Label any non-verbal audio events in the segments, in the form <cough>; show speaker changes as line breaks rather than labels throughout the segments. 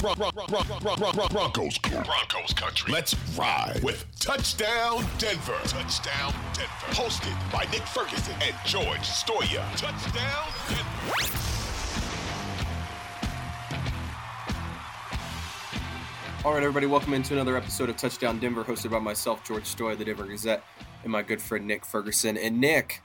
Broncos, Broncos country. Let's ride with Touchdown Denver. Touchdown Denver. Hosted by Nick Ferguson and George Stoia. Touchdown Denver.
All right, everybody, welcome into another episode of Touchdown Denver, hosted by myself, George Stoia, the Denver Gazette, and my good friend Nick Ferguson. And Nick,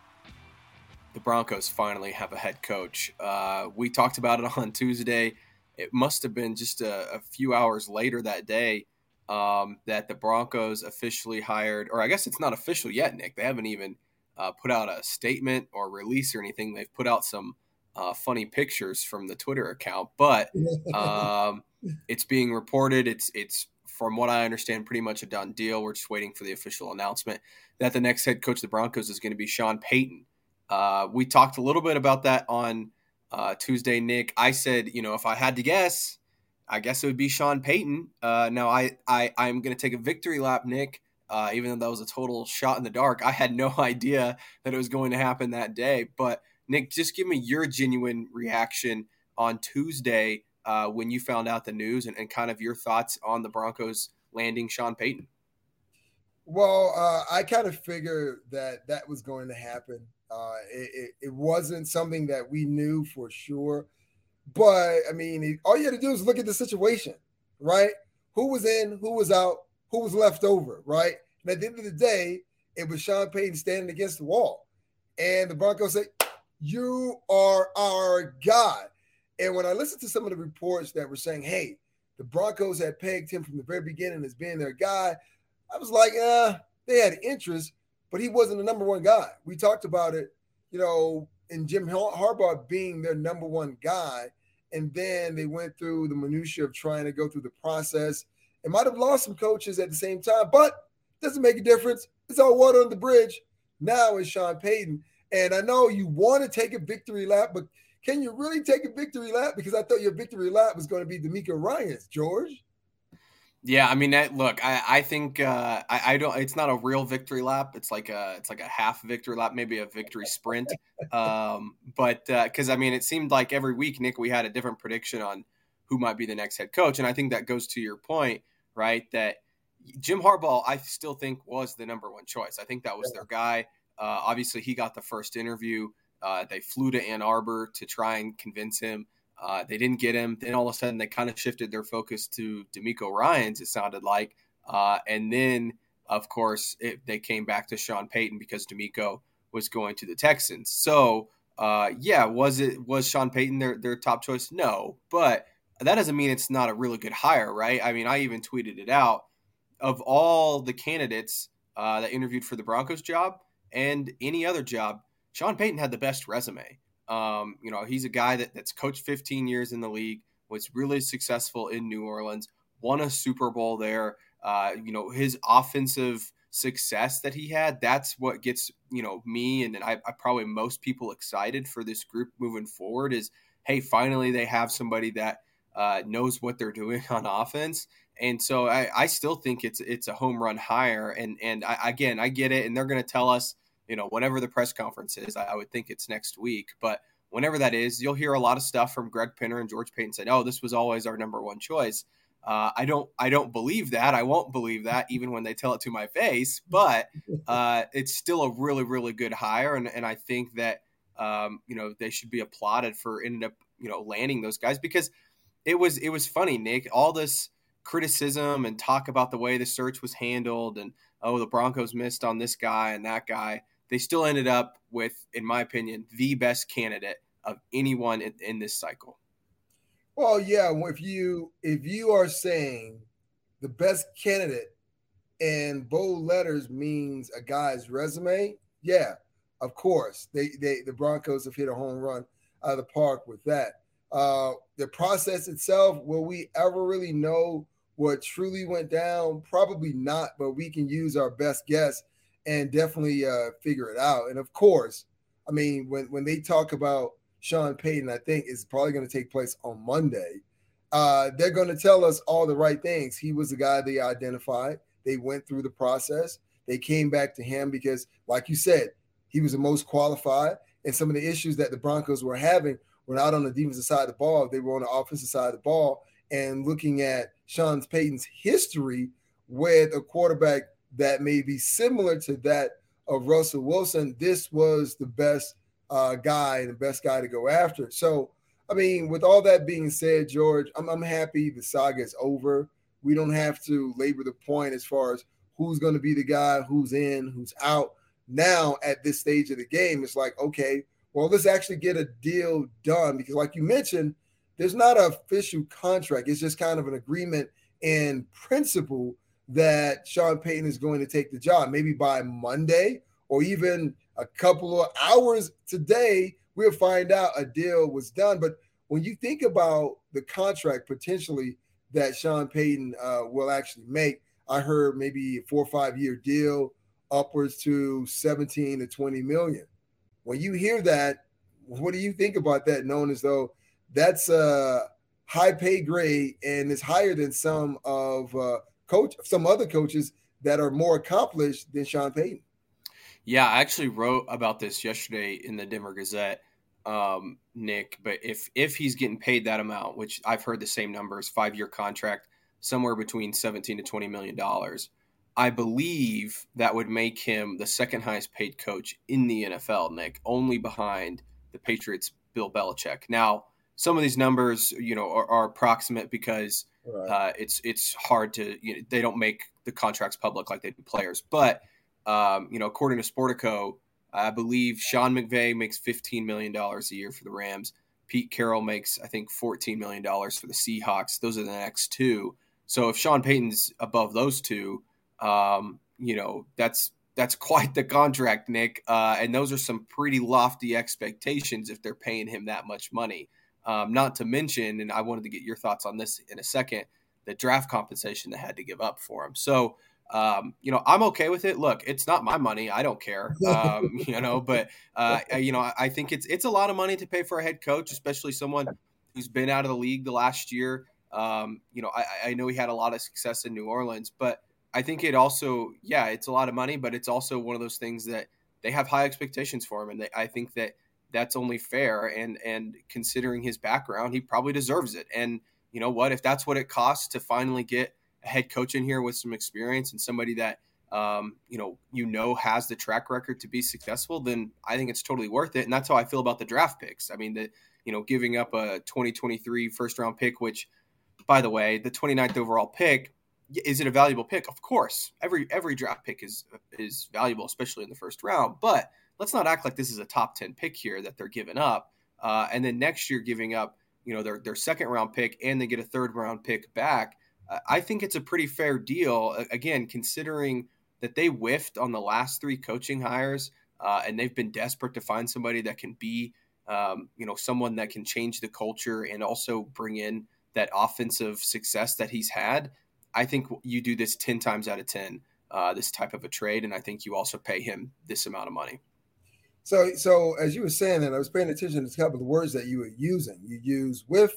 the Broncos finally have a head coach. Uh, we talked about it on Tuesday. It must have been just a, a few hours later that day um, that the Broncos officially hired, or I guess it's not official yet, Nick. They haven't even uh, put out a statement or release or anything. They've put out some uh, funny pictures from the Twitter account, but <laughs> um, it's being reported. It's it's from what I understand, pretty much a done deal. We're just waiting for the official announcement that the next head coach of the Broncos is going to be Sean Payton. Uh, we talked a little bit about that on uh, Tuesday, Nick. I said, you know, if I had to guess, I guess it would be Sean Payton. Uh, now, I, I I'm going to take a victory lap, Nick. Uh, even though that was a total shot in the dark, I had no <laughs> idea that it was going to happen that day. But Nick, just give me your genuine reaction on Tuesday uh, when you found out the news and, and kind of your thoughts on the Broncos landing Sean Payton.
Well, uh, I kind of figured that that was going to happen. Uh, it, it, wasn't something that we knew for sure. But I mean, all you had to do is look at the situation, right? Who was in, who was out, who was left over, right? And at the end of the day, it was Sean Payton standing against the wall. And the Broncos said, You are our guy. And when I listened to some of the reports that were saying, Hey, the Broncos had pegged him from the very beginning as being their guy, I was like, uh, they had interest, but he wasn't the number one guy. We talked about it, you know, in Jim Harbaugh being their number one guy. And then they went through the minutia of trying to go through the process. It might have lost some coaches at the same time, but doesn't make a difference. It's all water on the bridge. Now it's Sean Payton. And I know you want to take a victory lap, but can you really take a victory lap? Because I thought your victory lap was going to be DeMeco Ryans, George.
Yeah, I mean, look, I, I think uh, I, I, don't. It's not a real victory lap. It's like a it's like a half victory lap, maybe a victory sprint. Um, but because uh, I mean, it seemed like every week, Nick, we had a different prediction on who might be the next head coach, and I think that goes to your point, right? That Jim Harbaugh, I still think was the number one choice. I think that was their guy. Uh, obviously, he got the first interview. Uh, they flew to Ann Arbor to try and convince him. Uh, they didn't get him. Then all of a sudden, they kind of shifted their focus to DeMeco Ryans. It sounded like, uh, and then of course it, they came back to Sean Payton because DeMeco was going to the Texans. So uh, yeah, was it was Sean Payton their their top choice? No, but that doesn't mean it's not a really good hire, right? I mean, I even tweeted it out. Of all the candidates uh, that interviewed for the Broncos job and any other job, Sean Payton had the best resume. Um, you know, he's a guy that, that's coached 15 years in the league, was really successful in New Orleans, won a Super Bowl there. Uh, you know, his offensive success that he had, that's what gets, you know, me and, and I, I probably most people excited for this group moving forward is, hey, finally they have somebody that uh, knows what they're doing <laughs> on offense. And so I, I still think it's it's a home run hire. And and I, again, I get it. And they're going to tell us you know, whenever the press conference is, I, would think it's next week, but whenever that is, you'll hear a lot of stuff from Greg Penner and George Paton saying, "Oh, this was always our number one choice." Uh, I don't, I don't believe that. I won't believe that even when they tell it to my face. But uh, it's still a really, really good hire, and and I think that um, you know they should be applauded for ending up you know landing those guys because it was it was funny, Nick. All this criticism and talk about the way the search was handled, and oh, the Broncos missed on this guy and that guy they still ended up with, in my opinion, the best candidate of anyone in, in this cycle.
Well, yeah, if you if you are saying the best candidate in bold letters means a guy's resume, yeah, of course. They they the Broncos have hit a home run out of the park with that. Uh the process itself, will we ever really know what truly went down? Probably not, but we can use our best guess and definitely uh, figure it out. And of course, I mean, when when they talk about Sean Payton, I think it's probably going to take place on Monday. Uh, they're going to tell us all the right things. He was the guy they identified. They went through the process. They came back to him because, like you said, he was the most qualified. And some of the issues that the Broncos were having were not on the defensive side of the ball; they were on the offensive side of the ball. and looking at Sean Payton's history with a quarterback that may be similar to that of Russell Wilson, this was the best uh, guy and the best guy to go after. So, I mean, with all that being said, George, I'm, I'm happy the saga is over. We don't have to labor the point as far as who's going to be the guy, who's in, who's out. Now, at this stage of the game, it's like, okay, well, let's actually get a deal done because, like you mentioned, there's not an official contract. It's just kind of an agreement in principle that Sean Payton is going to take the job. Maybe by Monday or even a couple of hours today, we'll find out a deal was done. But when you think about the contract potentially that Sean Payton uh, will actually make, I heard maybe a four or five year deal upwards to 17 to 20 million. When you hear that, what do you think about that? Known as though that's a high pay grade and is higher than some of uh, coach some other coaches that are more accomplished than Sean Payton.
Yeah, I actually wrote about this yesterday in the Denver Gazette, um, Nick. But if if he's getting paid that amount, which I've heard the same numbers, five year contract, somewhere between seventeen to twenty million dollars, I believe that would make him the second highest paid coach in the NFL, Nick, only behind the Patriots' Bill Belichick. Now, some of these numbers, you know, are, are approximate because Right. Uh, it's it's hard to you know, they don't make the contracts public like they do players, but um, you know according to Sportico, I believe Sean McVay makes fifteen million dollars a year for the Rams. Pete Carroll makes I think fourteen million dollars for the Seahawks. Those are the next two. So if Sean Payton's above those two, um, you know that's that's <laughs> quite the contract, Nick. Uh, and those are some pretty lofty expectations if they're paying him that much money. Um, not to mention, and I wanted to get your thoughts on this in a second, the draft compensation they had to give up for him. So, um, you know, I'm okay with it. Look, it's not my money. I don't care. <laughs> Um, you know, but uh, you know, I think it's it's a lot of money to pay for a head coach, especially someone who's been out of the league the last year. Um, you know, I, I know he had a lot of success in New Orleans, but I think it also, yeah, it's a lot of money, but it's also one of those things that they have high expectations for him, and they, I think that that's only fair. And and considering his background, he probably deserves it. And you know what? If that's what it costs to finally get a head coach in here with some experience and somebody that um, you know you know has the track record to be successful, then I think it's totally worth it. And that's how I feel about the draft picks. I mean, that you know, giving up a 2023 first round pick, which by the way, the 29th overall pick is it a valuable pick? Of course, every every draft pick is is valuable, especially in the first round. But let's not act like this is a top 10 pick here that they're giving up. Uh, and then next year giving up, you know, their, their second round pick and they get a third round pick back. Uh, I think it's a pretty fair deal. Again, considering that they whiffed on the last three coaching hires uh, and they've been desperate to find somebody that can be, um, you know, someone that can change the culture and also bring in that offensive success that he's had. I think you do this 10 times out of 10, uh, this type of a trade. And I think you also pay him this amount of money.
So, so as you were saying, and I was paying attention to a couple of the words that you were using. You use whiff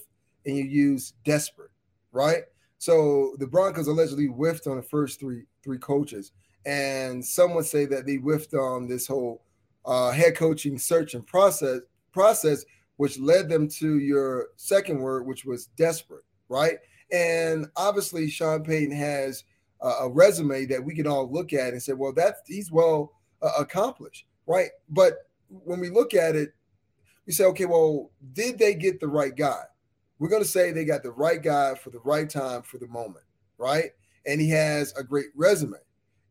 and you use desperate, right? So the Broncos allegedly whiffed on the first three three coaches, and some would say that they whiffed on this whole uh, head coaching search and process process, which led them to your second word, which was desperate, right? And obviously, Sean Payton has a, a resume that we can all look at and say, well, that's he's well uh, accomplished right? But when we look at it, we say, okay, well, did they get the right guy? We're going to say they got the right guy for the right time for the moment, right? And he has a great resume.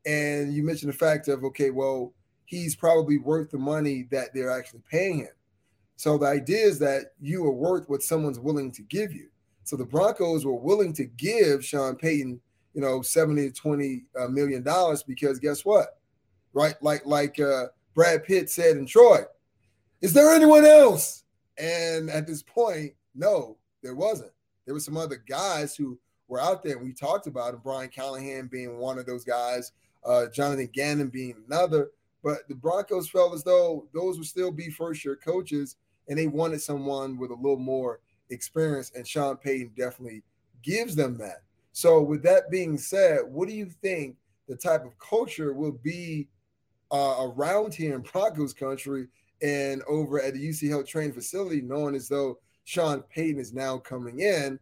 And you mentioned the fact of, okay, well, he's probably worth the money that they're actually paying him. So the idea is that you are worth what someone's willing to give you. So the Broncos were willing to give Sean Payton, you know, 70 to 20 uh, dollars because guess what? Right? Like, like, uh, Brad Pitt said in Troy, Is there anyone else? And at this point, no, there wasn't. There were some other guys who were out there, and we talked about it, Brian Callahan being one of those guys, uh, Jonathan Gannon being another. But the Broncos felt as though those would still be first year coaches, and they wanted someone with a little more experience, and Sean Payton definitely gives them that. So, with that being said, what do you think the type of culture will be uh, around here in Broncos country and over at the UC Health training facility, known as though Sean Payton is now coming in.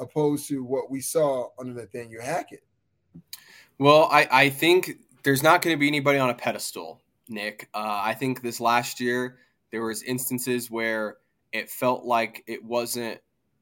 opposed to what we saw under Nathaniel Hackett.
Well, I, I think there's not going to be anybody on a pedestal, Nick. Uh, I think this last year there was instances where it felt like it wasn't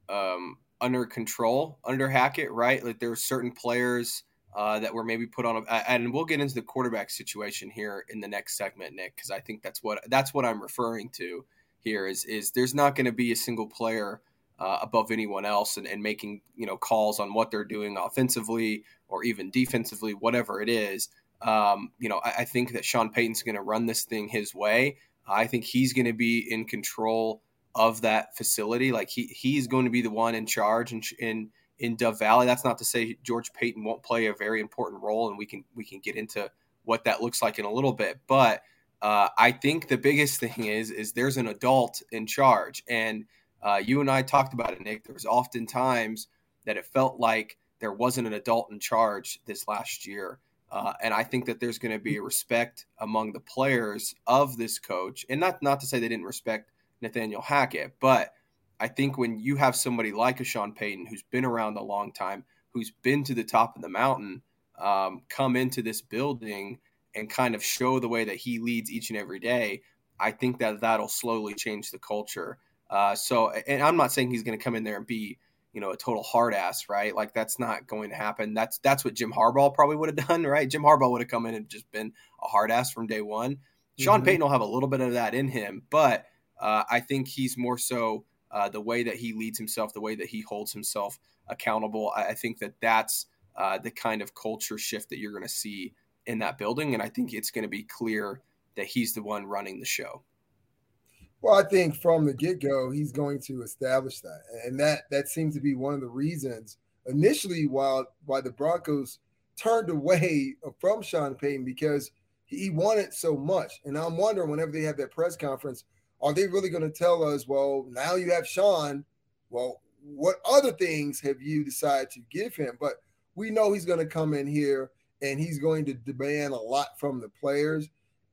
um, under control under Hackett, right? Like there were certain players uh, that were maybe put on, a, and we'll get into the quarterback situation here in the next segment, Nick, because I think that's what that's what I'm referring to here. Is is there's not going to be a single player uh, above anyone else and, and making you know calls on what they're doing offensively or even defensively, whatever it is. Um, you know, I, I, think that Sean Payton's going to run this thing his way. I think he's going to be in control of that facility. Like he he's going to be the one in charge in in in Dove Valley. That's not to say George Paton won't play a very important role, and we can we can get into what that looks like in a little bit. But uh, I think the biggest thing is is there's an adult in charge, and uh, you and I talked about it, Nick. There was often times that it felt like there wasn't an adult in charge this last year. Uh, and I think that there's going to be a respect among the players of this coach, and not not to say they didn't respect Nathaniel Hackett, but I think when you have somebody like a Sean Payton who's been around a long time, who's been to the top of the mountain, um, come into this building and kind of show the way that he leads each and every day, I think that that'll slowly change the culture. Uh, so, and I'm not saying he's going to come in there and be, you know, a total hard ass, right? Like that's not going to happen. That's that's what Jim Harbaugh probably would have <laughs> done, right? Jim Harbaugh would have come in and just been a hard ass from day one. Sean mm-hmm. Payton will have a little bit of that in him, but uh, I think he's more so uh, the way that he leads himself, the way that he holds himself accountable. I, I think that that's uh, the kind of culture shift that you're going to see in that building, and I think it's going to be clear that he's the one running the show.
Well, I think from the get go, he's going to establish that, and that that seems to be one of the reasons initially why why the Broncos turned away from Sean Payton because he wanted so much. And I'm wondering whenever they have that press conference, are they really going to tell us, well, now you have Sean? Well, what other things have you decided to give him? But we know he's going to come in here and he's going to demand a lot from the players.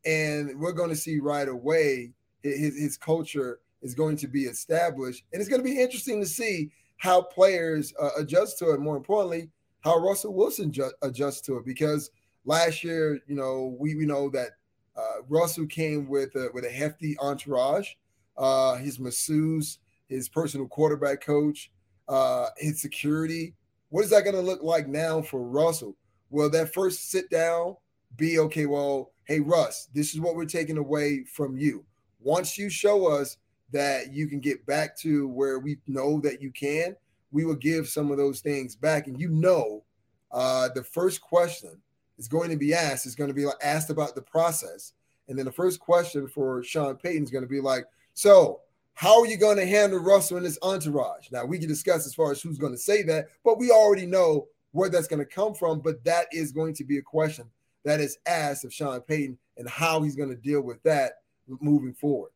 And we're going to see right away his, his culture is going to be established. And it's going to be interesting to see how players uh, adjust to it. More importantly, how Russell Wilson ju- adjusts to it. Because last year, you know, we, we know that uh, Russell came with a, with a hefty entourage. Uh, his masseuse, his personal quarterback coach, uh, his security. What is that going to look like now for Russell? Will that first sit down be okay? Well, hey Russ, this is what we're taking away from you. Once you show us that you can get back to where we know that you can, we will give some of those things back. And you know, uh, the first question is going to be asked is going to be asked about the process. And then the first question for Sean Payton is going to be like, so how are you going to handle Russell and his entourage? Now we can discuss as far as who's going to say that, but we already know where that's going to come from. But that is going to be a question that is asked of Sean Payton and how he's going to deal with that moving forward.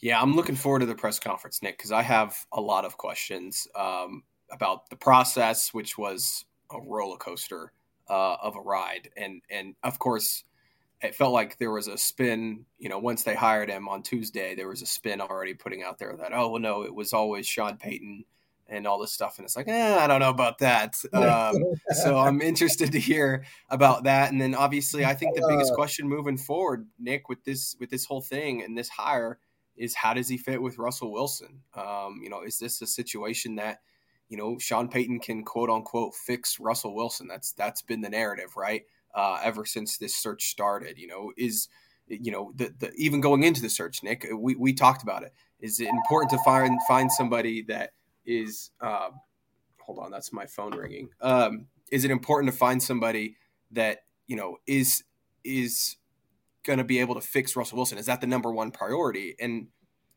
Yeah, I'm looking forward to the press conference, Nick, because I have a lot of questions um, about the process, which was a roller coaster uh, of a ride, and and of course, it felt like there was a spin. You know, once they hired him on Tuesday, there was a spin already putting out there that oh well, no, it was always Sean Payton and all this stuff, and it's like eh, I don't know about that. <laughs> Um, so I'm interested to hear about that, and then obviously, I think the biggest uh. question moving forward, Nick, with this with this whole thing and this hire is how does he fit with Russell Wilson? Um, you know, is this a situation that you know, Sean Payton can quote unquote fix Russell Wilson. That's that's been the narrative, right? Uh, ever since this search started, you know, is you know the, the even going into the search, Nick, we, we talked about it. Is it important to find find somebody that is uh, hold on, that's my phone ringing. Um, is it important to find somebody that you know is is going to be able to fix Russell Wilson? Is that the number one priority? And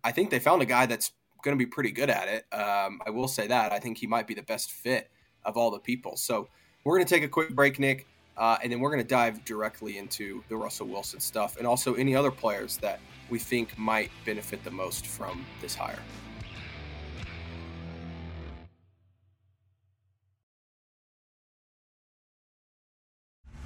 I think they found a guy that's going to be pretty good at it. Um, I will say that. I think he might be the best fit of all the people. So we're going to take a quick break, Nick, uh, and then we're going to dive directly into the Russell Wilson stuff and also any other players that we think might benefit the most from this hire.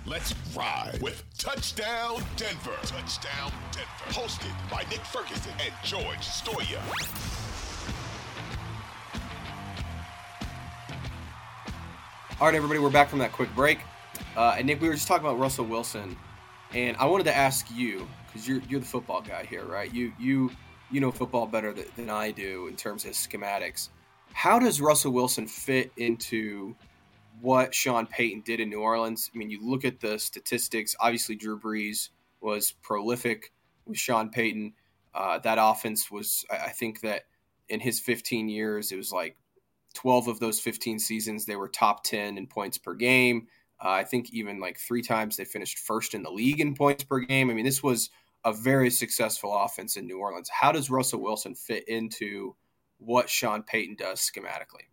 Let's ride with Touchdown Denver. Touchdown Denver. Hosted by Nick Ferguson and George Stoia.
All right, everybody, we're back from that quick break. Uh, and Nick, we were just talking about Russell Wilson, and I wanted to ask you because you're you're the football guy here, right? You you you know football better than, than I do in terms of schematics. How does Russell Wilson fit into what Sean Payton did in New Orleans? I mean, you look at the statistics. Obviously, Drew Brees was prolific with Sean Payton. Uh, that offense was, I think that in his 15 years, it was like 12 of those 15 seasons, they were top 10 in points per game. Uh, I think even like three times they finished first in the league in points per game. I mean, this was a very successful offense in New Orleans. How does Russell Wilson fit into what Sean Payton does schematically?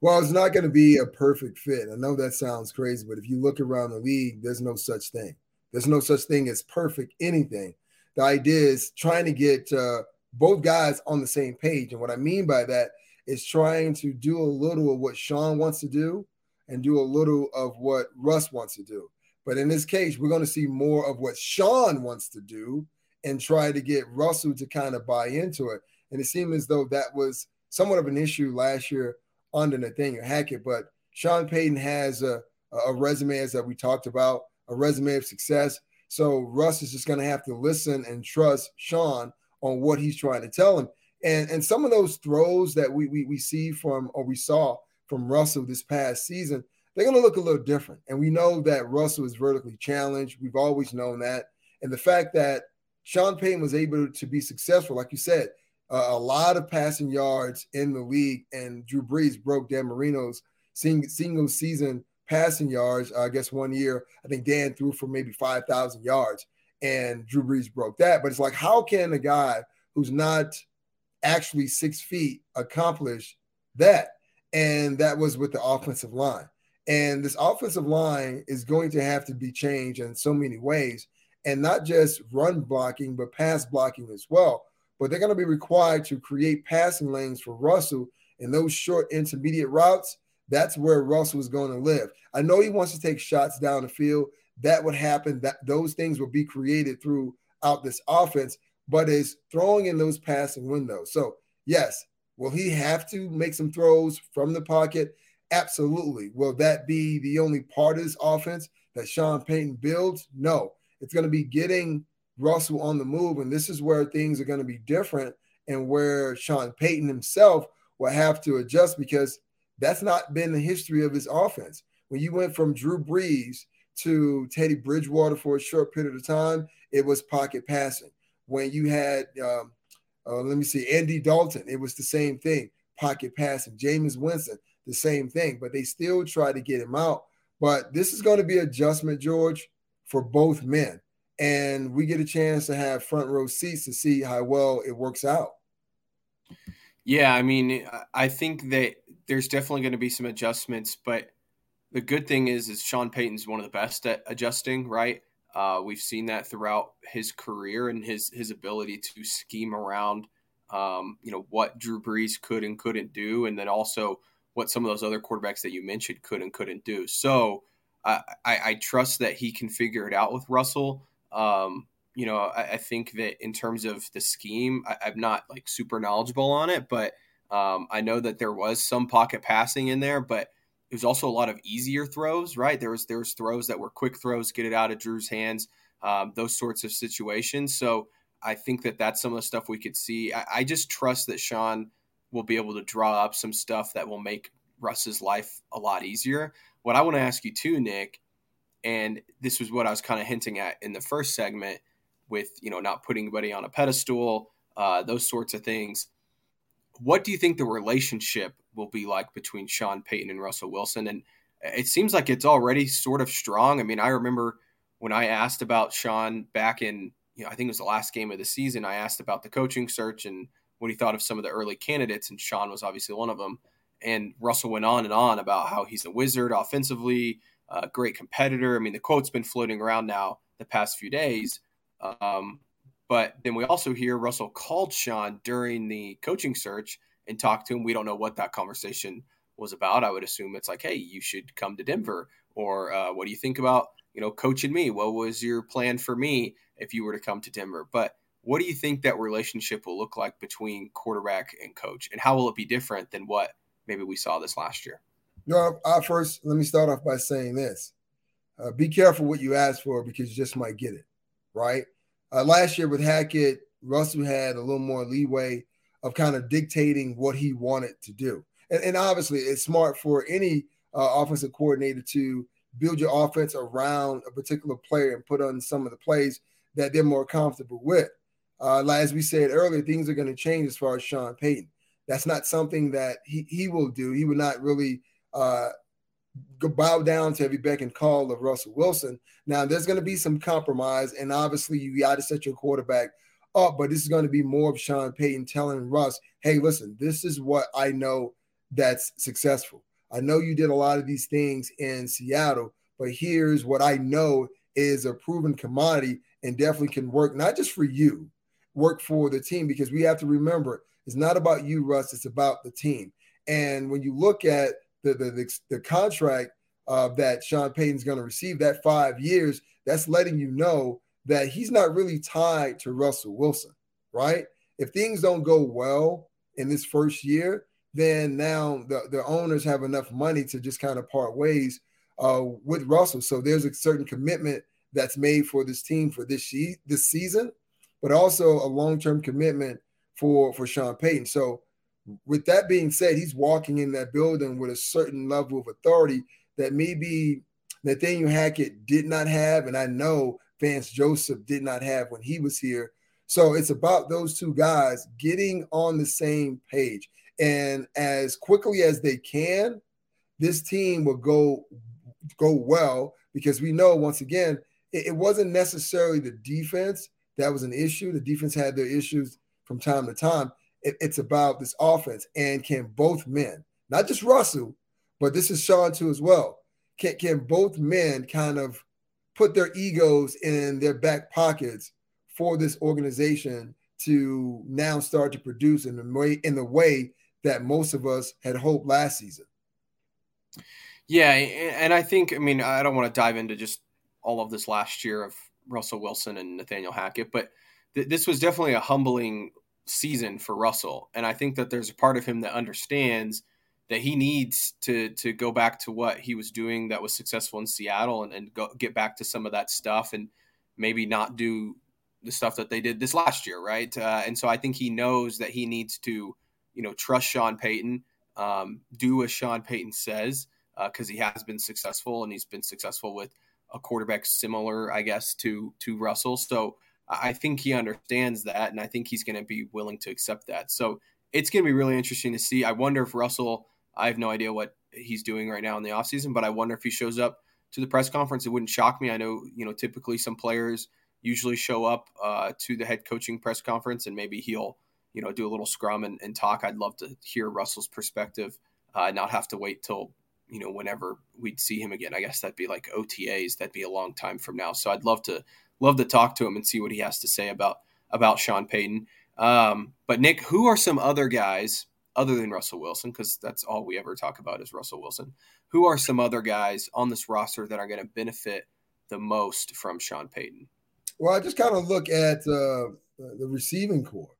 Well, it's not going to be a perfect fit. I know that sounds crazy, but if you look around the league, there's no such thing. There's no such thing as perfect anything. The idea is trying to get uh, both guys on the same page. And what I mean by that is trying to do a little of what Sean wants to do and do a little of what Russ wants to do. But in this case, we're going to see more of what Sean wants to do and try to get Russell to kind of buy into it. And it seemed as though that was somewhat of an issue last year under Nathaniel Hackett. But Sean Payton has a, a resume, as that we talked about, a resume of success. So Russ is just going to have to listen and trust Sean on what he's trying to tell him. And and some of those throws that we we, we see from or we saw from Russell this past season, they're going to look a little different. And we know that Russell is vertically challenged. We've always known that. And the fact that Sean Payton was able to be successful, like you said, uh, a lot of passing yards in the league, and Drew Brees broke Dan Marino's single season passing yards. Uh, I guess one year, I think Dan threw for maybe 5,000 yards, and Drew Brees broke that. But it's like, how can a guy who's not actually six feet accomplish that. And that was with the offensive line. And this offensive line is going to have to be changed in so many ways, and not just run blocking, but pass blocking as well. But they're going to be required to create passing lanes for Russell in those short intermediate routes. That's where Russell is going to live. I know he wants to take shots down the field. That would happen. That those things will be created throughout this offense but is throwing in those passing windows. So, yes, will he have to make some throws from the pocket? Absolutely. Will that be the only part of this offense that Sean Payton builds? No. It's going to be getting Russell on the move. And this is where things are going to be different and where Sean Payton himself will have to adjust because that's not been the history of his offense. When you went from Drew Brees to Teddy Bridgewater for a short period of time, it was pocket passing when you had, um, uh, let me see, Andy Dalton, it was the same thing, pocket passing. Jameis Winston, the same thing, but they still try to get him out. But this is going to be adjustment, George, for both men. And we get a chance to have front row seats to see how well it works out.
Yeah, I mean, I think that there's definitely going to be some adjustments, but the good thing is, is Sean Payton's one of the best at adjusting, right? Uh, we've seen that throughout his career and his his ability to scheme around, um, you know, what Drew Brees could and couldn't do, and then also what some of those other quarterbacks that you mentioned could and couldn't do. So I, I, I trust that he can figure it out with Russell. Um, you know, I, I, think that in terms of the scheme, I, am not like super knowledgeable on it, but um, I know that there was some pocket passing in there, but it was also a lot of easier throws, right? There was there was throws that were quick throws, get it out of Drew's hands, um, those sorts of situations. So I think that that's some of the stuff we could see. I, I, just trust that Sean will be able to draw up some stuff that will make Russ's life a lot easier. What I want to ask you too, Nick, and this was what I was kind of hinting at in the first segment with you know not putting anybody on a pedestal, uh, those sorts of things. What do you think the relationship will be like between Sean Payton and Russell Wilson? And it seems like it's already sort of strong. I mean, I remember when I asked about Sean back in, you know, I think it was the last game of the season, I asked about the coaching search and what he thought of some of the early candidates, and Sean was obviously one of them. And Russell went on and on about how he's a wizard offensively, a great competitor. I mean, the quote's been floating around now the past few days. Um, but then we also hear Russell called Sean during the coaching search and talk to him. We don't know what that conversation was about. I would assume it's like, hey, you should come to Denver, or uh, what do you think about you know coaching me? What was your plan for me if you were to come to Denver? But what do you think that relationship will look like between quarterback and coach, and how will it be different than what maybe we saw this last year?
No, I first let me start off by saying this: uh, be careful what you ask for because you just might get it. Right? Uh, last year with Hackett, Russell had a little more leeway of kind of dictating what he wanted to do, and, and obviously it's smart for any uh, offensive coordinator to build your offense around a particular player and put on some of the plays that they're more comfortable with. Uh, as we said earlier, things are going to change as far as Sean Payton. That's not something that he, he will do. He will not really uh, bow down to every beck and call of Russell Wilson. Now, there's going to be some compromise, and obviously, you got to set your quarterback but this is going to be more of Sean Payton telling Russ, hey, listen, this is what I know that's successful. I know you did a lot of these things in Seattle, but here's what I know is a proven commodity and definitely can work, not just for you, work for the team, because we have to remember it's not about you, Russ, it's about the team. And when you look at the, the, the, the contract uh, that Sean Payton's going to receive, that five years, that's letting you know that he's not really tied to Russell Wilson, right? If things don't go well in this first year, then now the, the owners have enough money to just kind of part ways uh, with Russell. So there's a certain commitment that's made for this team for this she- this season, but also a long term commitment for for Sean Payton. So with that being said, he's walking in that building with a certain level of authority that maybe Nathaniel Hackett did not have, and I know Vance Joseph did not have when he was here. So it's about those two guys getting on the same page. And as quickly as they can, this team will go go well because we know once again it, it wasn't necessarily the defense that was an issue. The defense had their issues from time to time. It, it's about this offense and can both men, not just Russell, but this is Sean too as well. Can can both men kind of put their egos in their back pockets for this organization to now start to produce in the way in the way that most of us had hoped last season.
Yeah, and I think I mean I don't want to dive into just all of this last year of Russell Wilson and Nathaniel Hackett, but th- this was definitely a humbling season for Russell, and I think that there's a part of him that understands that he needs to to go back to what he was doing that was successful in Seattle and, and go, get back to some of that stuff and maybe not do the stuff that they did this last year, right? Uh, and so I think he knows that he needs to you know, trust Sean Payton, um, do as Sean Payton says, because uh, he has been successful and he's been successful with a quarterback similar, I guess, to to Russell. So I think he understands that, and I think he's going to be willing to accept that. So it's going to be really interesting to see. I wonder if Russell. I have no idea what he's doing right now in the offseason, but I wonder if he shows up to the press conference. It wouldn't shock me. I know, you know, typically some players usually show up uh, to the head coaching press conference, and maybe he'll you know, do a little scrum and, and talk. I'd love to hear Russell's perspective, uh, not have to wait till, you know, whenever we'd see him again. I guess that'd be like OTAs. That'd be a long time from now. So I'd love to love to talk to him and see what he has to say about about Sean Payton. Um, but Nick, who are some other guys other than Russell Wilson? Because that's all we ever talk about is Russell Wilson. Who are some other guys on this roster that are going to benefit the most from Sean Payton?
Well, I just kind of look at uh, the receiving core,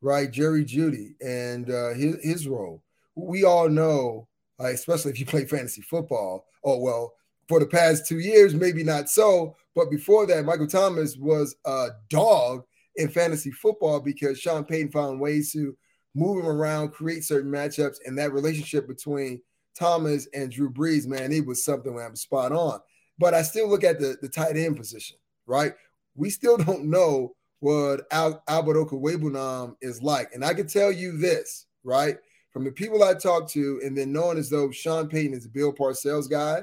right? Jerry Jeudy and uh, his, his role. We all know, uh, especially if you play fantasy football. Oh, well, for the past two years, maybe not so. But before that, Michael Thomas was a dog in fantasy football because Sean Payton found ways to move him around, create certain matchups, and that relationship between Thomas and Drew Brees, man, it was something I'm spot on. But I still look at the, the tight end position, right? We still <laughs> don't know what Al- Albert Okwuegbunam is like. And I can tell you this, right? From the people I talk to, and then knowing as though Sean Payton is Bill Parcells guy,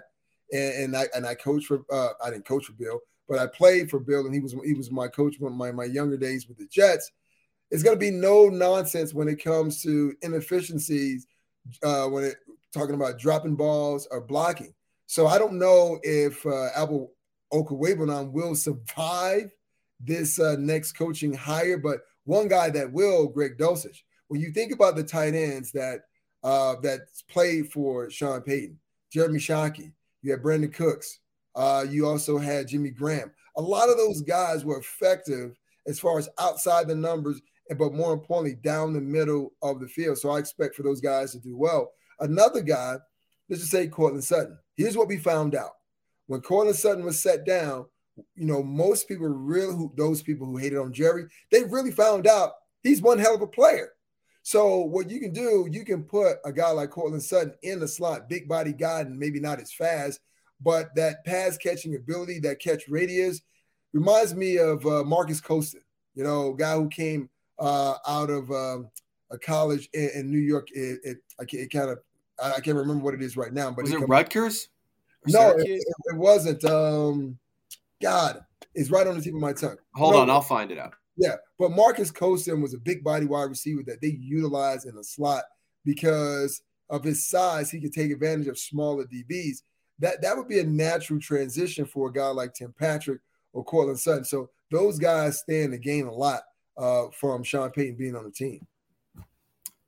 and, and I and I coach for uh, I didn't coach for Bill, but I played for Bill, and he was he was my coach when my my younger days with the Jets. It's going to be no nonsense when it comes to inefficiencies uh, when it talking about dropping balls or blocking. So I don't know if uh, Albert Okwuegbunam will survive this uh, next coaching hire, but one guy that will, Greg Dulcich. When you think about the tight ends that uh, that played for Sean Payton, Jeremy Shockey, you had Brandin Cooks, uh, you also had Jimmy Graham. A lot of those guys were effective as far as outside the numbers, but more importantly, down the middle of the field. So I expect for those guys to do well. Another guy let's just say Courtland Sutton. Here's what we found out. When Courtland Sutton was set down, you know, most people really who those people who hated on Jerry, they really found out he's one hell of a player. So what you can do, you can put a guy like Courtland Sutton in the slot, big body guy, and maybe not as fast, but that pass catching ability, that catch radius, reminds me of uh, Marques Colston. You know, guy who came uh, out of um, a college in, in New York. It, it, it kind of I, can't remember what it is right now. But
was it, it Rutgers?
No, it, it, wasn't. Um, God, it's right on the tip of my tongue.
Hold
no,
on, I'll find it out.
Yeah, but Marques Colston was a big body wide receiver that they utilized in the slot because of his size. He could take advantage of smaller DBs. That that would be a natural transition for a guy like Tim Patrick or Courtland Sutton. So those guys stand to gain a lot uh, from Sean Payton being on the team.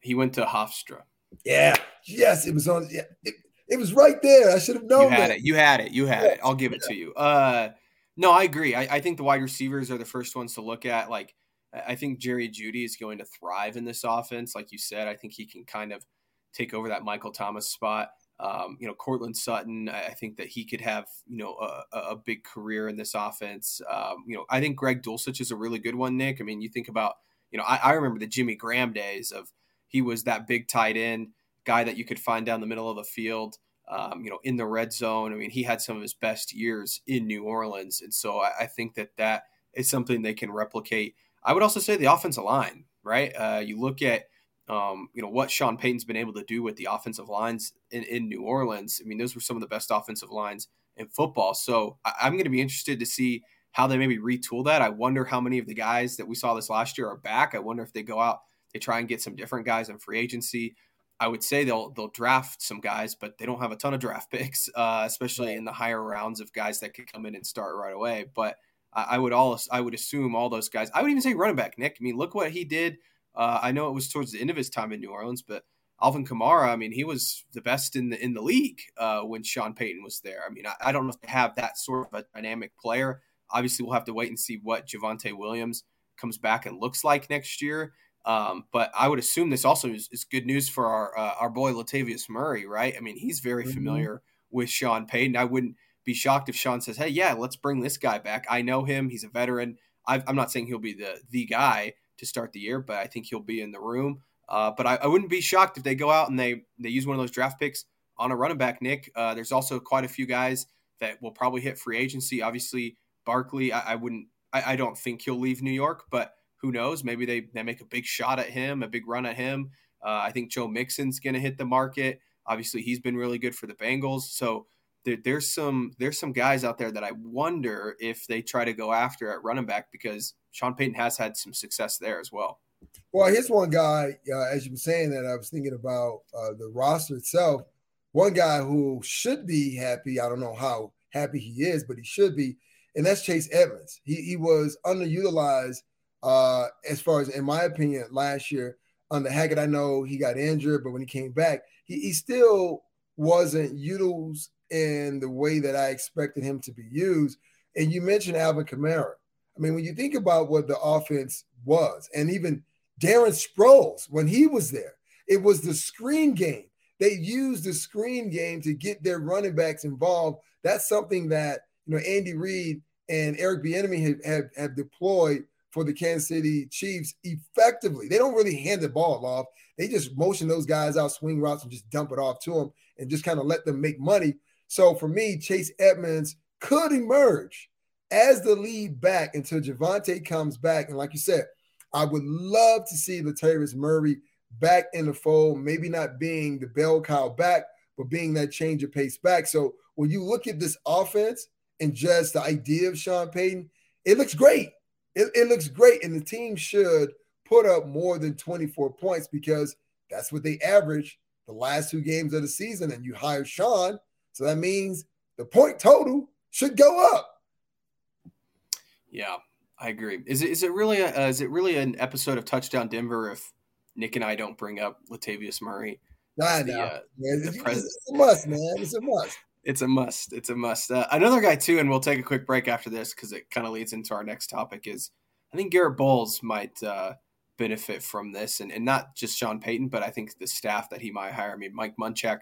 He went to Hofstra.
Yeah. Yes, it was on. Yeah, it, it was right there. I should have known.
You had
that.
it. You had it. You had yeah. it. I'll give it to you. Uh, no, I agree. I, I, think the wide receivers are the first ones to look at. Like, I think Jerry Jeudy is going to thrive in this offense. Like you said, I think he can kind of take over that Michael Thomas spot. Um, you know, Courtland Sutton, I think that he could have, you know, a, a big career in this offense. Um, you know, I think Greg Dulcich is a really good one, Nick. I mean, you think about, you know, I, I remember the Jimmy Graham days of he was that big tight end guy that you could find down the middle of the field. Um, you know, in the red zone. I mean, he had some of his best years in New Orleans, and so I, I think that that is something they can replicate. I would also say the offensive line, right? Uh, you look at um, you know what Sean Payton's been able to do with the offensive lines in, in New Orleans. I mean, those were some of the best offensive lines in football. So I, I'm going to be interested to see how they maybe retool that. I wonder how many of the guys that we saw this last year are back. I wonder if they go out, they try and get some different guys in free agency. I would say they'll they'll draft some guys, but they don't have a ton of draft <laughs> picks, uh, especially in the higher rounds of guys that could come in and start right away. But I, I would all I would assume all those guys. I would even say running back Nick. I mean, look what he did. Uh, I know it was towards the end of his time in New Orleans, but Alvin Kamara, I mean, he was the best in the in the league uh, when Sean Payton was there. I mean, I, I, don't know if they have that sort of a dynamic player. Obviously, we'll have to wait and see what Javonte Williams comes back and looks like next year. Um, but I would assume this also is, is good news for our uh, our boy Latavius Murray, right? I mean, he's very mm-hmm. familiar with Sean Payton. I wouldn't be shocked if Sean says, "Hey, yeah, let's bring this guy back. I know him. He's a veteran. i am not saying he'll be the the guy to start the year, but I think he'll be in the room. Uh, but I, I, wouldn't be shocked if they go out and they they use one of those draft picks on a running back. Nick, uh, there's also quite a few guys that will probably hit free agency. Obviously, Barkley, I, I wouldn't, I, I don't think he'll leave New York, but who knows? Maybe they, they make a big shot at him, a big run at him. Uh, I think Joe Mixon's going to hit the market. Obviously, he's been really good for the Bengals. So there, there's some there's some guys out there that I wonder if they try to go after at running back because Sean Payton has had some success there as well.
Well, here's one guy, uh, as you were saying that, I was thinking about uh, the roster itself. One guy who should be happy. I don't know how happy he is, but he should be, and that's Chase Edmonds. He he was underutilized uh, as far as, in my opinion, last year under Hackett, I know he got injured, but when he came back, he, he still wasn't used in the way that I expected him to be used. And you mentioned Alvin Kamara. I mean, when you think about what the offense was, and even Darren Sproles, when he was there, it was the screen game. They used the screen game to get their running backs involved. That's something that you know Andy Reid and Eric Bieniemy have, have, have deployed for the Kansas City Chiefs effectively. They don't really hand the ball off. They just motion those guys out, swing routes, and just dump it off to them and just kind of let them make money. So for me, Chase Edmonds could emerge as the lead back until Javonte comes back. And like you said, I would love to see Latavius Murray back in the fold, maybe not being the bell cow back, but being that change of pace back. So when you look at this offense and just the idea of Sean Payton, it looks great it, it looks great, and the team should put up more than 24 points because that's what they average the last two games of the season. And you hire Sean, so that means the point total should go up.
Yeah, I agree. Is it is it really a, uh, is it really an episode of Touchdown Denver if Nick and I don't bring up Latavius Murray?
I know. The, uh, it's, it's a must, man. It's a must
it's a must. It's a must. Uh, another guy too, and we'll take a quick break after this because it kind of leads into our next topic. Is I think Garrett Bolles might uh, benefit from this, and, and not just Sean Payton, but I think the staff that he might hire. I mean, Mike Munchak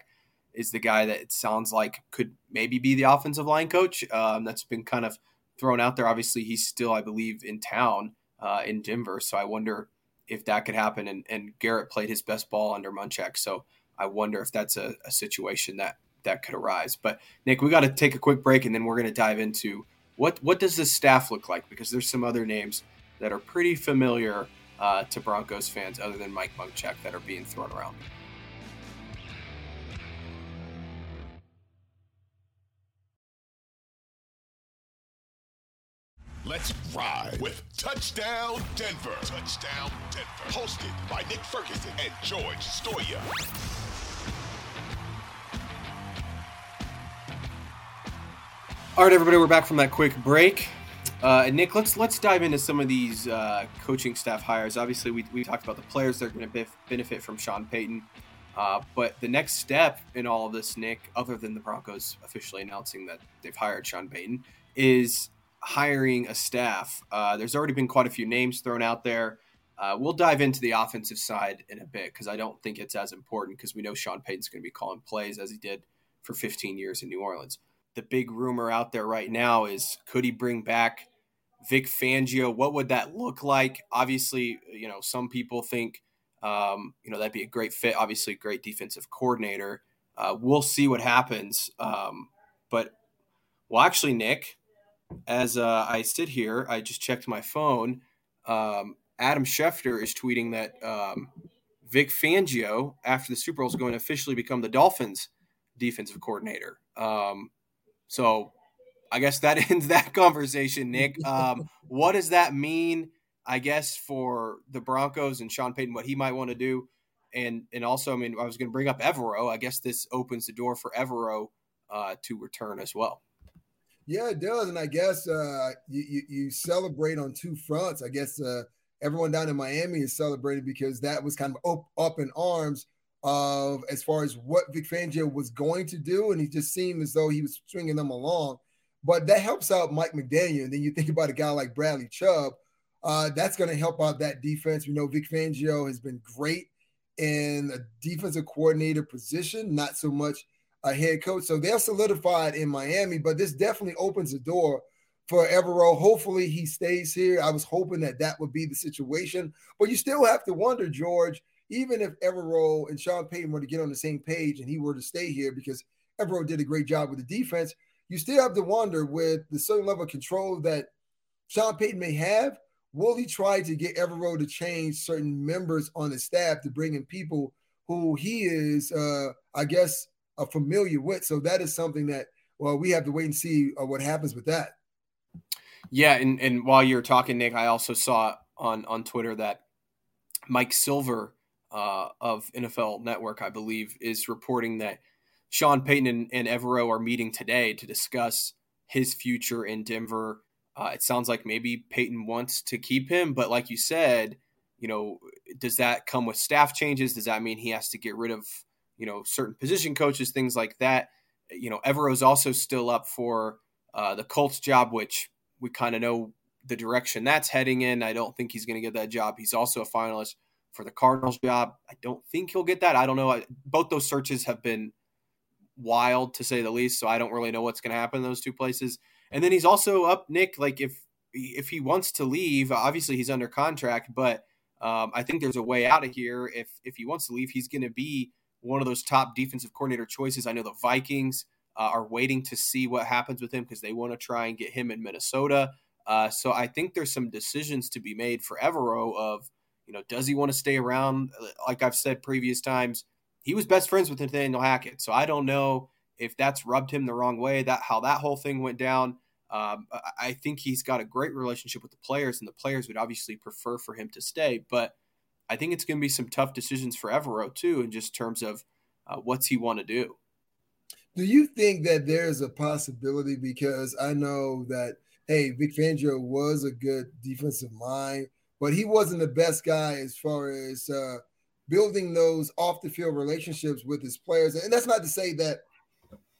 is the guy that it sounds like could maybe be the offensive line coach. Um, that's been kind of thrown out there. Obviously, he's still, I believe, in town uh, in Denver. So I wonder if that could happen. And, and Garrett played his best ball under Munchak. So I wonder if that's a, a situation that that could arise. But Nick, we got to take a quick break and then we're going to dive into what what does this staff look like because there's some other names that are pretty familiar uh, to Broncos fans other than Mike Munchak that are being thrown around.
Let's ride with Touchdown Denver. Touchdown Denver. Hosted by Nick Ferguson and George Stoia.
All right, everybody, we're back from that quick break. Uh, Nick, let's let's dive into some of these uh, coaching staff hires. Obviously, we, we talked about the players that are going to benefit from Sean Payton. Uh, but the next step in all of this, Nick, other than the Broncos officially announcing that they've hired Sean Payton, is hiring a staff. Uh, there's already been quite a few names thrown out there. Uh, we'll dive into the offensive side in a bit because I don't think it's as important because we know Sean Payton's going to be calling plays as he did for 15 years in New Orleans. The big rumor out there right now is could he bring back Vic Fangio? What would that look like? Obviously, you know, some people think, um, you know, that'd be a great fit. Obviously, great defensive coordinator. Uh, we'll see what happens. Um, but, well, actually, Nick, as uh, I sit here, I just checked my phone. Um, Adam Schefter is tweeting that um, Vic Fangio, after the Super Bowl, is going to officially become the Dolphins' defensive coordinator. Um, so I guess that <laughs> ends that conversation, Nick. Um, what does that mean? I guess for the Broncos and Sean Payton, what he might want to do, and and also, I mean, I was going to bring up Evero. I guess this opens the door for Evero uh, to return as well.
Yeah, it does, and I guess uh, you, you, you celebrate on two fronts. I guess uh, everyone down in Miami is celebrating because that was kind of up, up in arms of as far as what Vic Fangio was going to do, and he just seemed as though he was swinging them along. But that helps out Mike McDaniel. And then you think about a guy like Bradley Chubb, uh, that's going to help out that defense. We know Vic Fangio has been great in a defensive coordinator position, not so much a head coach. So they're solidified in Miami, but this definitely opens the door for Evero. Hopefully he stays here. I was hoping that that would be the situation, but you still have to wonder, George, even if Evero and Sean Payton were to get on the same page and he were to stay here because Evero did a great job with the defense, you still have to wonder with the certain level of control that Sean Payton may have, will he try to get Evero to change certain members on the staff to bring in people who he is, uh, I guess, uh, familiar with. So that is something that well we have to wait and see uh, what happens with that.
Yeah, and and while you're talking, Nick, I also saw on on Twitter that Mike Silver uh, of NFL Network, I believe, is reporting that Sean Payton and, and Evero are meeting today to discuss his future in Denver. Uh, it sounds like maybe Payton wants to keep him, but like you said, you know, does that come with staff changes? Does that mean he has to get rid of you know certain position coaches, things like that. You know, Evero's also still up for uh, the Colts job, which we kind of know the direction that's heading in. I don't think he's going to get that job. He's also a finalist for the Cardinals job. I don't think he'll get that. I don't know. I, both those searches have been wild to say the least, so I don't really know what's going to happen in those two places. And then he's also up, Nick. Like if if he wants to leave, obviously he's under contract, but um, I think there's a way out of here. If if he wants to leave, he's going to be one of those top defensive coordinator choices. I know the Vikings uh, are waiting to see what happens with him because they want to try and get him in Minnesota. Uh, so I think there's some decisions to be made for Evero of, you know, does he want to stay around? Uh, like I've said previous times, he was best friends with Nathaniel Hackett. So I don't know if that's rubbed him the wrong way, that how that whole thing went down. Um, I think he's got a great relationship with the players, and the players would obviously prefer for him to stay. But I think it's going to be some tough decisions for Evero too, in just terms of uh, what's he want to do.
Do you think that there's a possibility because I know that hey, Vic Fangio was a good defensive mind, but he wasn't the best guy as far as uh, building those off the field relationships with his players. And that's not to say that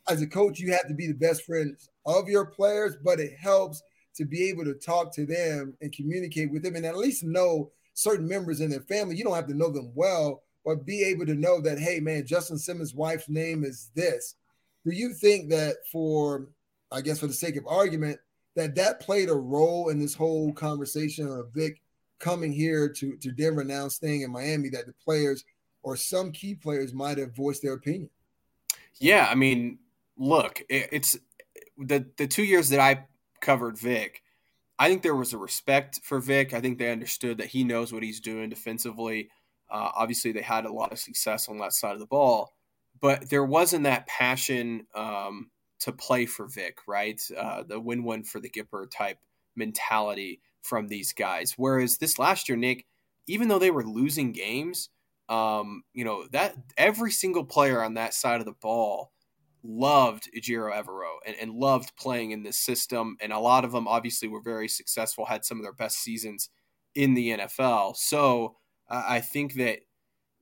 as a coach you have to be the best friends of your players, but it helps to be able to talk to them and communicate with them and at least know certain members in their family. You don't have to know them well, but be able to know that, hey, man, Justin Simmons' wife's name is this. Do you think that for, I guess, for the sake of argument, that that played a role in this whole conversation of Vic coming here to, to Denver now staying in Miami, that the players or some key players might have voiced their opinion?
Yeah, I mean, look, it's the the two years that I covered Vic. I think there was a respect for Vic. I think they understood that he knows what he's doing defensively. Uh, obviously, they had a lot of success on that side of the ball, but there wasn't that passion um, to play for Vic, right? Uh, the win-win for the Gipper type mentality from these guys. Whereas this last year, Nick, even though they were losing games, um, you know that every single player on that side of the ball loved Ejiro Evero and, and loved playing in this system. And a lot of them obviously were very successful, had some of their best seasons in the NFL. So I think that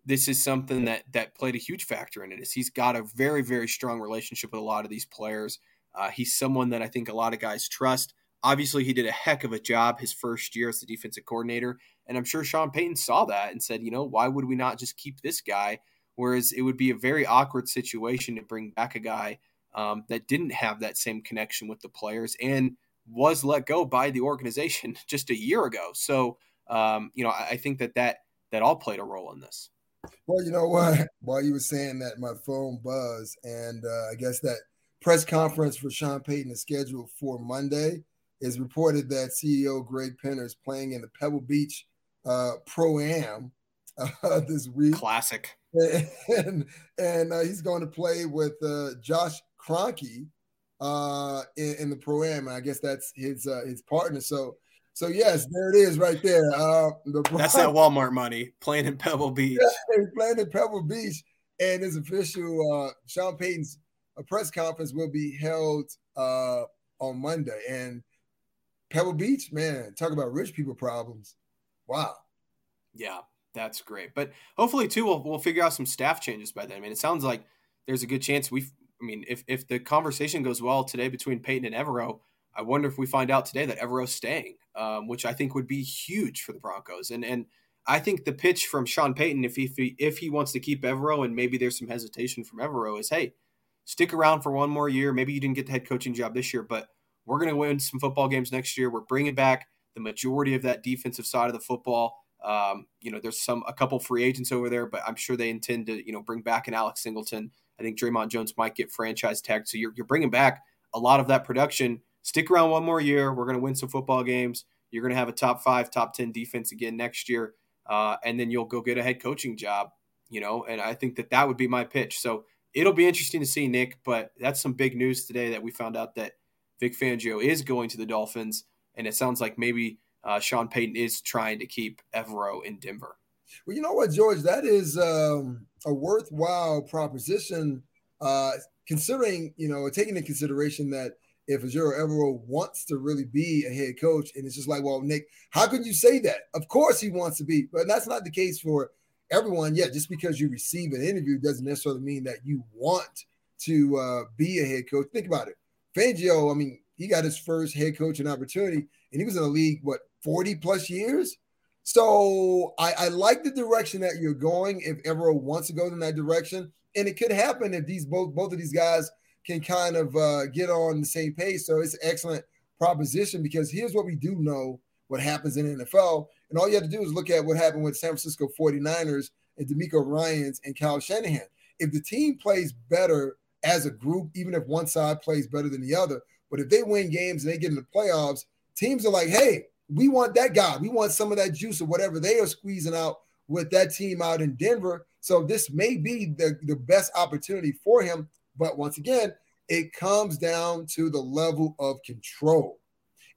this is something that that played a huge factor in it. Is he's got a very very strong relationship with a lot of these players. Uh, he's someone that I think a lot of guys trust. Obviously, he did a heck of a job his first year as the defensive coordinator, and I'm sure Sean Payton saw that and said, you know, why would we not just keep this guy? Whereas it would be a very awkward situation to bring back a guy um, that didn't have that same connection with the players and was let go by the organization <laughs> just a year ago. So, um, you know, I, I think that that that all played a role in this.
Well, you know what? <laughs> While you were saying that, my phone buzzed, and uh, I guess that press conference for Sean Payton is scheduled for Monday. Is reported that CEO Greg Penner is playing in the Pebble Beach uh, Pro Am <laughs> uh, this week.
Classic. <laughs>
And and uh, he's going to play with uh, Josh Kroenke uh, in, in, the Pro Am. I guess that's his uh, his partner. So so yes, there it is right there. Uh,
the <laughs> That's that Walmart money playing in Pebble Beach.
Yeah, playing in Pebble Beach, and his official uh, Sean Payton's a press conference will be held uh, on Monday. And Pebble Beach, man, talk about rich people problems. Wow.
Yeah, that's great. But hopefully, too, we'll, we'll figure out some staff changes by then. I mean, it sounds like there's a good chance we. I mean, if if the conversation goes well today between Payton and Evero, I wonder if we find out today that Evero's staying, um, which I think would be huge for the Broncos. And and I think the pitch from Sean Payton, if he, if he, if he wants to keep Evero, and maybe there's some hesitation from Evero, is hey, stick around for one more year. Maybe you didn't get the head coaching job this year, but we're going to win some football games next year. We're bringing back the majority of that defensive side of the football. Um, you know, there's some a couple free agents over there, but I'm sure they intend to you know bring back an Alex Singleton. I think Dre'Mont Jones might get franchise tagged, so you're you're bringing back a lot of that production stick around one more year. We're going to win some football games. You're going to have a top five, top 10 defense again next year. Uh, and then you'll go get a head coaching job, you know, and I think that that would be my pitch. So it'll be interesting to see, Nick, but that's some big news today that we found out that Vic Fangio is going to the Dolphins. And it sounds like maybe uh, Sean Payton is trying to keep Evero in Denver.
Well, you know what, George? That is um, a worthwhile proposition, uh, considering, you know, taking into consideration that – if Ejiro Evero wants to really be a head coach. And it's just like, well, Nick, how can you say that? Of course he wants to be, but that's not the case for everyone. Yeah, just because you receive an interview doesn't necessarily mean that you want to uh, be a head coach. Think about it. Fangio, I mean, he got his first head coaching opportunity, and he was in the league what 40 plus years. So I, I like the direction that you're going. If Evero wants to go in that direction, and it could happen if these both both of these guys can kind of uh, get on the same page. So it's an excellent proposition because here's what we do know what happens in NFL. And all you have to do is look at what happened with San Francisco 49ers and DeMeco Ryans and Kyle Shanahan. If the team plays better as a group, even if one side plays better than the other, but if they win games and they get in the playoffs, teams are like, hey, we want that guy. We want some of that juice or whatever they are squeezing out with that team out in Denver. So this may be the, the best opportunity for him but once again, it comes down to the level of control.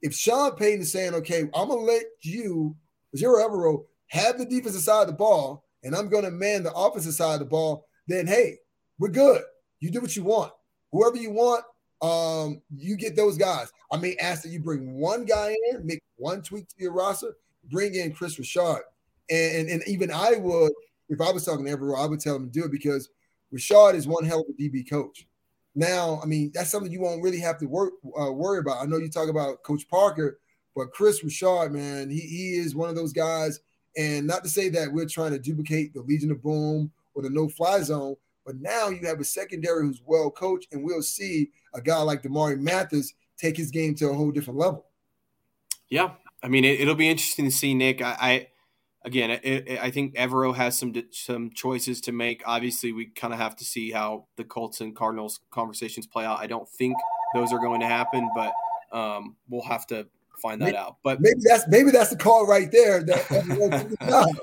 If Sean Payton is saying, okay, I'm going to let you, Ejiro Evero, have the defensive side of the ball, and I'm going to man the offensive side of the ball, then hey, we're good. You do what you want. Whoever you want, um, you get those guys. I may ask that you bring one guy in, make one tweak to your roster, bring in Chris Richard. And, and, and even I would, if I was talking to Evero, I would tell him to do it because Richard is one hell of a DB coach. Now, I mean, that's something you won't really have to work, uh, worry about. I know you talk about Coach Parker, but Chris Richard, man, he, he is one of those guys And not to say that we're trying to duplicate the Legion of Boom or the no fly zone, but now you have a secondary who's well coached, and we'll see a guy like Damarri Mathis take his game to a whole different level.
Yeah, I mean, it, will be interesting to see Nick. I, I again, it, it, I think Evero has some some choices to make. Obviously, we kind of have to see how the Colts and Cardinals conversations play out. I don't think those are going to happen, but um, we'll have to find that
maybe,
out. But
maybe that's maybe that's the call right there. That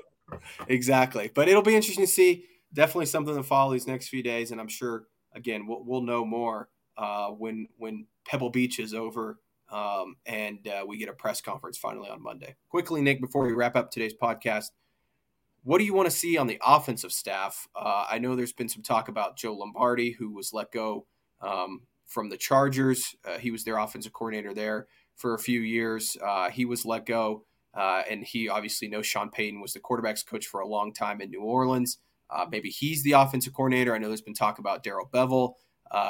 <laughs>
exactly, but it'll be interesting to see. Definitely something to follow these next few days, and I'm sure again we'll, we'll know more uh, when when Pebble Beach is over um, and uh, we get a press conference finally on Monday. Quickly, Nick, before we wrap up today's podcast, what do you want to see on the offensive staff? Uh, I know there's been some talk about Joe Lombardi, who was let go um, from the Chargers. Uh, he was their offensive coordinator there for a few years. Uh, he was let go, uh, and he obviously knows Sean Payton was the quarterbacks coach for a long time in New Orleans. Uh, maybe he's the offensive coordinator. I know there's been talk about Darrell Bevell,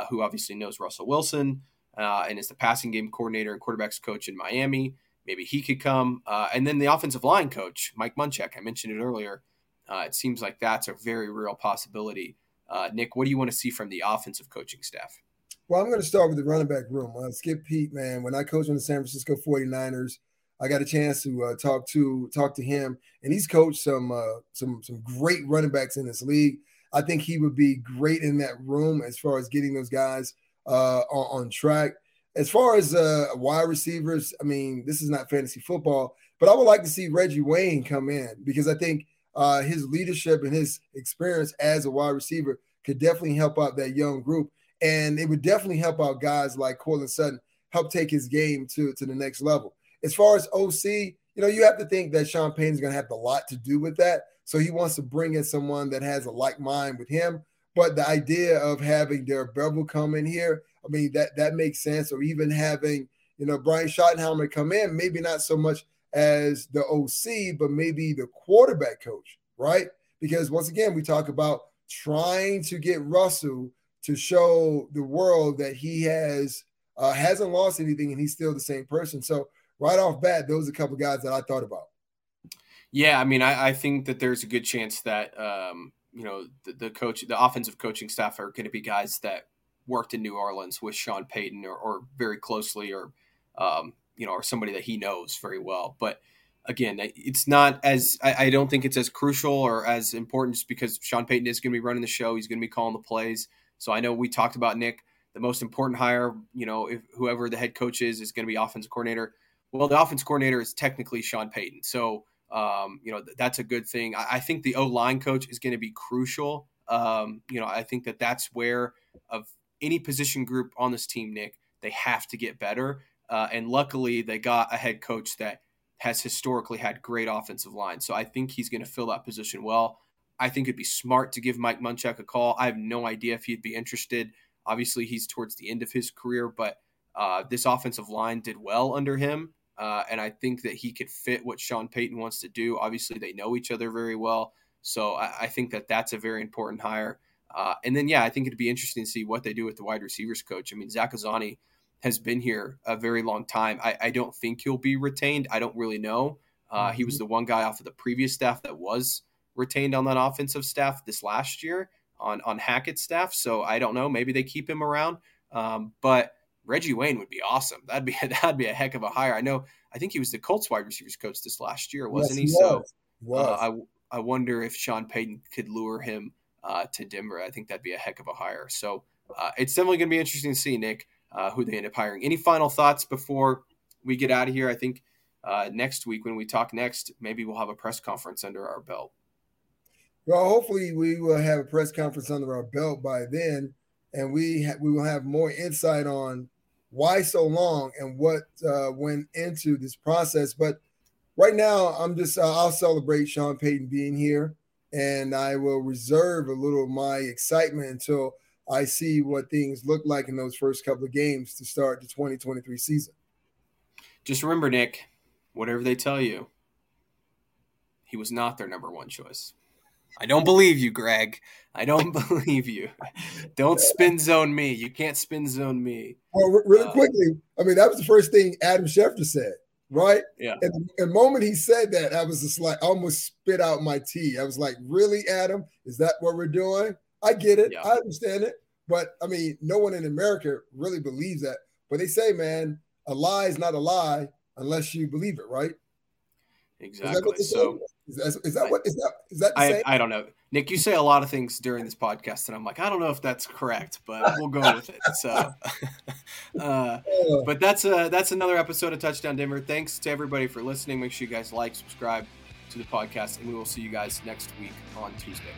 who obviously knows Russell Wilson uh, and is the passing game coordinator and quarterbacks coach in Miami. Maybe he could come. Uh, and then the offensive line coach, Mike Munchak, I mentioned it earlier. Uh, it seems like that's a very real possibility. Uh, Nick, what do you want to see from the offensive coaching staff?
Well, I'm going to start with the running back room. Uh, Skip Peete, man, when I coached on the San Francisco 49ers, I got a chance to uh, talk to talk to him, and he's coached some uh, some some great running backs in this league. I think he would be great in that room as far as getting those guys – uh, on, on track. As far as uh, wide receivers, I mean, this is not fantasy football, but I would like to see Reggie Wayne come in because I think uh, his leadership and his experience as a wide receiver could definitely help out that young group. And it would definitely help out guys like Courtland Sutton, help take his game to, to the next level. As far as OC, you know, you have to think that Sean Payton is going to have a lot to do with that. So he wants to bring in someone that has a like mind with him but the idea of having Darrell Bevell come in here, I mean, that that makes sense. Or even having, you know, Brian Schottenheimer come in, maybe not so much as the OC, but maybe the quarterback coach, right? Because once again, we talk about trying to get Russell to show the world that he has uh, hasn't lost anything and he's still the same person. So right off bat, those are a couple guys that I thought about.
Yeah, I mean, I, I think that there's a good chance that um, you know the, the coach, the offensive coaching staff are going to be guys that worked in New Orleans with Sean Payton or, or very closely, or um, you know, or somebody that he knows very well. But again, it's not as I, I, don't think it's as crucial or as important just because Sean Payton is going to be running the show. He's going to be calling the plays. So I know we talked about Nick. The most important hire, you know, if whoever the head coach is, is going to be offensive coordinator. Well, the offense coordinator is technically Sean Payton. So um, you know, th- that's a good thing. I, I think the O line coach is going to be crucial. Um, you know, I think that that's where of any position group on this team, Nick, they have to get better. Uh, and luckily, they got a head coach that has historically had great offensive line. So I think he's going to fill that position well. I think it'd be smart to give Mike Munchak a call. I have no idea if he'd be interested. Obviously, he's towards the end of his career, but uh, this offensive line did well under him. Uh, and I think that he could fit what Sean Payton wants to do. Obviously, they know each other very well. So I, I think that that's a very important hire. Uh, and then, yeah, I think it'd be interesting to see what they do with the wide receivers coach. I mean, Zach Azzanni has been here a very long time. I, I don't think he'll be retained. I don't really know. Uh, he was mm-hmm. the one guy off of the previous staff that was retained on that offensive staff this last year on on Hackett's staff. So I don't know. Maybe they keep him around. Um, but Reggie Wayne would be awesome. That'd be <laughs> that'd be a heck of a hire. I know. I think he was the Colts wide receivers coach this last year, wasn't yes, he? he? Was. So uh, I I wonder if Sean Payton could lure him uh, to Denver. I think that'd be a heck of a hire. So uh, it's definitely going to be interesting to see Nick uh, who they end up hiring. Any final thoughts before we get out of here? I think uh, next week when we talk next, maybe we'll have a press conference under our belt.
Well, hopefully we will have a press conference under our belt by then, and we ha- we will have more insight on why so long and what uh, went into this process. But right now, I'm just uh, I'll celebrate Sean Payton being here, and I will reserve a little of my excitement until I see what things look like in those first couple of games to start the 2023 season.
Just remember, Nick, whatever they tell you, he was not their number one choice. I don't believe you, Greg. I don't <laughs> believe you. Don't spin zone me. You can't spin zone me.
Well, really uh, quickly, I mean, that was the first thing Adam Schefter said. right?
Yeah.
And the moment he said that, I was just like, I almost spit out my tea. I was like, really, Adam? Is that what we're doing? I get it. Yeah. I understand it. But I mean, no one in America really believes that. But they say, man, a lie is not a lie unless you believe it, right?
Exactly. Is so
is that, is that what is that is that I,
I don't know. Nick, you say a lot of things during this podcast, and I'm like, I don't know if that's correct, but we'll go with it. So, <laughs> uh, <laughs> but that's uh, that's another episode of Touchdown Denver. Thanks to everybody for listening. Make sure you guys like, subscribe to the podcast, and we will see you guys next week on Tuesday.